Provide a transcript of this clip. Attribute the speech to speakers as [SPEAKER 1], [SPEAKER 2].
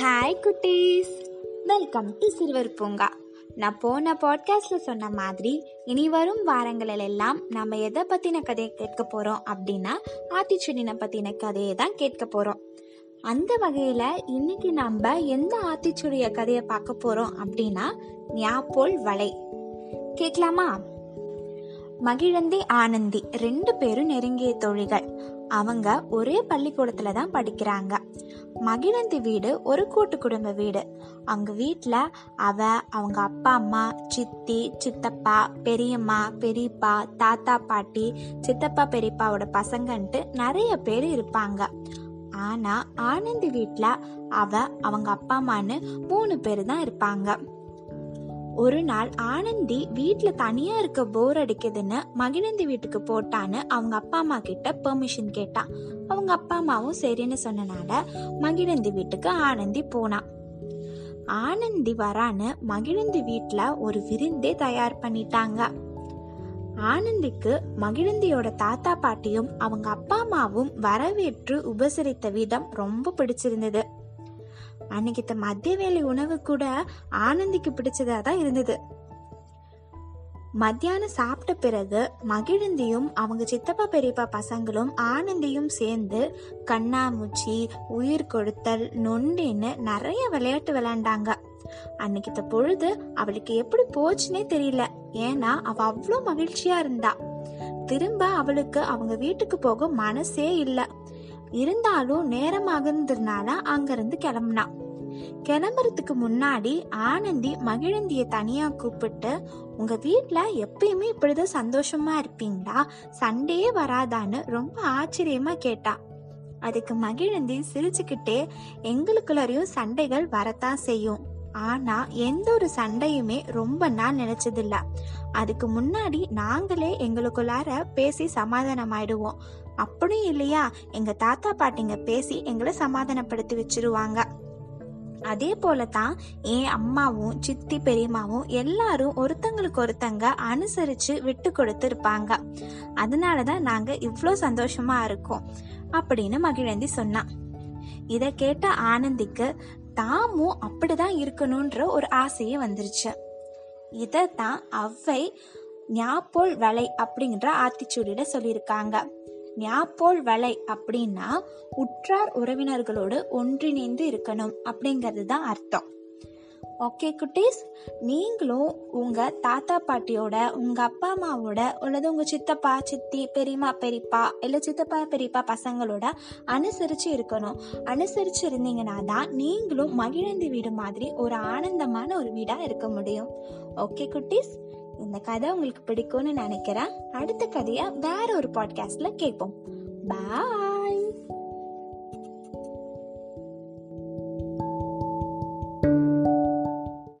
[SPEAKER 1] Hi குட்டீஸ். Welcome to சிறுவர் பூங்கா நான் போன பாட்காஸ்டில் சொன்ன மாதிரி இனி வரும் வாரங்களில் எல்லாம் நம்ம எதை பற்றின கதையை கேட்க போகிறோம் அப்படின்னா ஆத்திச்செடினை பற்றின கதையை தான் கேட்க போகிறோம் அந்த வகையில் இன்னைக்கு நம்ம எந்த ஆத்திச்சுடிய கதையை பார்க்க போகிறோம் அப்படின்னா ஞாபோல் வலை. கேட்கலாமா? மகிழந்தி ஆனந்தி ரெண்டு பேரும் நெருங்கிய தொழிகள். அவங்க ஒரே பள்ளிக்கூடத்துல தான் படிக்கிறாங்க. மகிழந்தி வீடு ஒரு கூட்டு குடும்ப வீடு. அவங்க வீட்டில் அவ அவங்க அப்பா அம்மா சித்தி சித்தப்பா பெரியம்மா பெரியப்பா தாத்தா பாட்டி சித்தப்பா பெரியப்பாவோட பசங்கன்ட்டு நிறைய பேர் இருப்பாங்க. ஆனா ஆனந்தி வீட்டில் அவ அவங்க அப்பா அம்மான்னு மூணு பேர் தான் இருப்பாங்க. ஒரு நாள் ஆனந்தி வீட்ல தனியா இருக்க போர் அடிக்குதுன்னு மகிழந்தி வீட்டுக்கு போட்டான்னு அவங்க அப்பா அம்மா கிட்ட பெர்மிஷன் கேட்டான் அவங்க அப்பா அம்மாவும் சரின்னு சொன்னனால மகிழந்தி வீட்டுக்கு ஆனந்தி போனான் ஆனந்தி வரான்னு மகிழந்தி வீட்டுல ஒரு விருந்தே தயார் பண்ணிட்டாங்க. ஆனந்திக்கு மகிழந்தியோட தாத்தா பாட்டியும் அவங்க அப்பா அம்மாவும் வரவேற்று உபசரித்த விதம் ரொம்ப பிடிச்சிருந்தது. அன்னைக்கு மத்திய வேலை உணவு கூட ஆனந்திக்கு பிடிச்சதா தான் இருந்தது. மத்தியானம் சாப்பிட்ட பிறகு மகிழந்தியும் அவங்க சித்தப்பா பெரியப்பா பசங்களும் ஆனந்தியும் சேர்ந்து கண்ணாமூச்சி உயிர் கொடுத்தல் நொண்டின்னு நிறைய விளையாட்டு விளையாண்டாங்க. அன்னைக்கு பொழுது அவளுக்கு எப்படி போச்சுன்னே தெரியல. ஏன்னா அவ அவ்வளோ மகிழ்ச்சியா இருந்தா. திரும்ப அவளுக்கு அவங்க வீட்டுக்கு போக மனசே இல்லை. இருந்தாலும் நேரமாகிறதுனால அங்கிருந்து கிளம்புனான். கிளம்புறதுக்கு முன்னாடி ஆனந்தி மகிழந்திய தனியா கூப்பிட்டு உங்க வீட்டுல எப்பயுமே இப்படிதான் சந்தோஷமா இருப்பீங்களா? சண்டையே வராதான்னு ரொம்ப ஆச்சரியமா கேட்டா. அதுக்கு மகிழந்தி சிரிச்சுக்கிட்டே எங்களுக்குள்ளரையும் சண்டைகள் வரத்தான் செய்யும். ஆனா எந்த ஒரு சண்டையுமே ரொம்ப நாள் நினைச்சதில்ல. அதுக்கு முன்னாடி நாங்களே எங்களுக்குள்ளார பேசி சமாதானம் ஆயிடுவோம் அப்படியும் இல்லையா? எங்க தாத்தா பாட்டிங்க பேசி எங்களை சமாதானப்படுத்தி வச்சிருவாங்க. அதே போலதான் என் அம்மாவும் சித்தி பெரியம்மாவும் எல்லாரும் ஒருத்தங்களுக்கு ஒருத்தங்க அனுசரிச்சு விட்டு கொடுத்து இருப்பாங்க அதனாலதான் நாங்க இவ்வளோ சந்தோஷமா இருக்கோம் அப்படின்னு மகிழந்தி சொன்னான் இத கேட்ட ஆனந்திக்கு தாமும் அப்படிதான் இருக்கணும்ன்ற ஒரு ஆசையே வந்துருச்சு. இதைத்தான் அவ்வை ஞாபோல் வலை அப்படிங்கிற ஆத்திச்சூடியிட சொல்லியிருக்காங்க. ஞாபோல் வலை அப்படின்னா உற்றார் உறவினர்களோடு ஒன்றிணைந்து இருக்கணும் அப்படிங்கிறது தான் அர்த்தம். ஓகே குட்டீஸ் நீங்களும் உங்கள் தாத்தா பாட்டியோட உங்கள் அப்பா அம்மாவோட அல்லது உங்கள் சித்தப்பா சித்தி பெரியம்மா பெரியப்பா இல்லை சித்தப்பா பெரியப்பா பசங்களோட அனுசரித்து இருக்கணும். அனுசரிச்சு இருந்தீங்கன்னா தான் நீங்களும் மகிழந்தி வீடு மாதிரி ஒரு ஆனந்தமான ஒரு வீடாக இருக்க முடியும். ஓகே குட்டீஸ் இந்த கதை உங்களுக்கு பிடிக்கும்னு நினைக்கிறேன். அடுத்த கதையை வேற ஒரு பாட்காஸ்டில் கேட்போம். பாய்